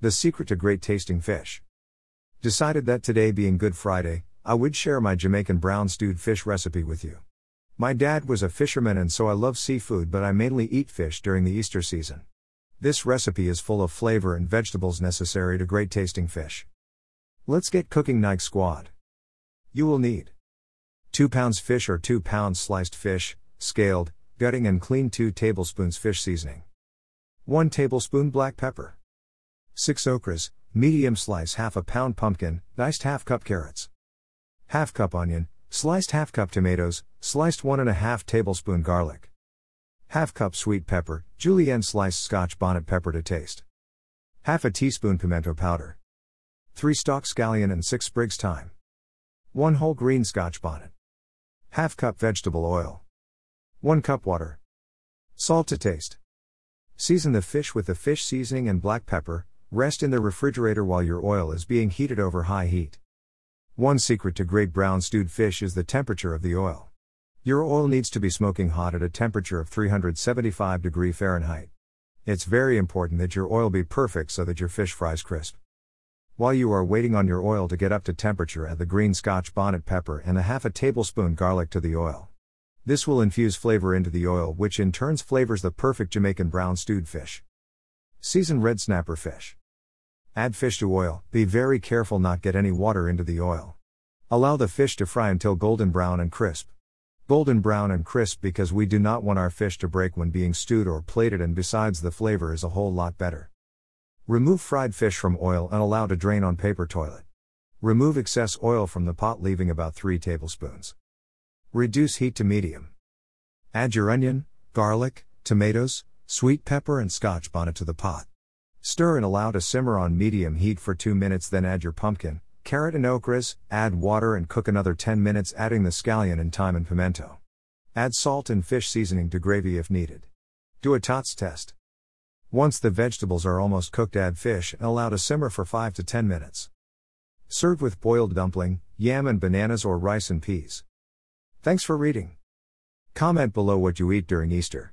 The secret to great tasting fish. Decided that today being Good Friday, I would share my Jamaican brown stewed fish recipe with you. My dad was a fisherman and so I love seafood, but I mainly eat fish during the Easter season. This recipe is full of flavor and vegetables necessary to great tasting fish. Let's get cooking Nike Squad. You will need 2 pounds fish or 2 pounds sliced fish, scaled, gutting and clean 2 tablespoons fish seasoning. 1 tablespoon black pepper. 6 okras, medium slice half a pound pumpkin, diced half cup carrots. Half cup onion, sliced half cup tomatoes, sliced 1 and a half tablespoon garlic. Half cup sweet pepper, julienne sliced scotch bonnet pepper to taste. Half a teaspoon pimento powder. 3 stalks scallion and 6 sprigs thyme. 1 whole green scotch bonnet. Half cup vegetable oil. 1 cup water. Salt to taste. Season the fish with the fish seasoning and black pepper, rest in the refrigerator while your oil is being heated over high heat. One secret to great brown stewed fish is the temperature of the oil. Your oil needs to be smoking hot at a temperature of 375 degree Fahrenheit. It's very important that your oil be perfect so that your fish fries crisp. While you are waiting on your oil to get up to temperature, add the green scotch bonnet pepper and a half a tablespoon garlic to the oil. This will infuse flavor into the oil, which in turns flavors the perfect Jamaican brown stewed fish. Season red snapper fish. Add fish to oil, be very careful not to get any water into the oil. Allow the fish to fry until golden brown and crisp. Golden brown and crisp because we do not want our fish to break when being stewed or plated, and besides, the flavor is a whole lot better. Remove fried fish from oil and allow to drain on paper toilet. Remove excess oil from the pot, leaving about 3 tablespoons. Reduce heat to medium. Add your onion, garlic, tomatoes, sweet pepper, and scotch bonnet to the pot. Stir and allow to simmer on medium heat for 2 minutes, then add your pumpkin, carrot and okras, add water and cook another 10 minutes adding the scallion and thyme and pimento. Add salt and fish seasoning to gravy if needed. Do a tots test. Once the vegetables are almost cooked add fish and allow to simmer for 5 to 10 minutes. Serve with boiled dumpling, yam and bananas or rice and peas. Thanks for reading. Comment below what you eat during Easter.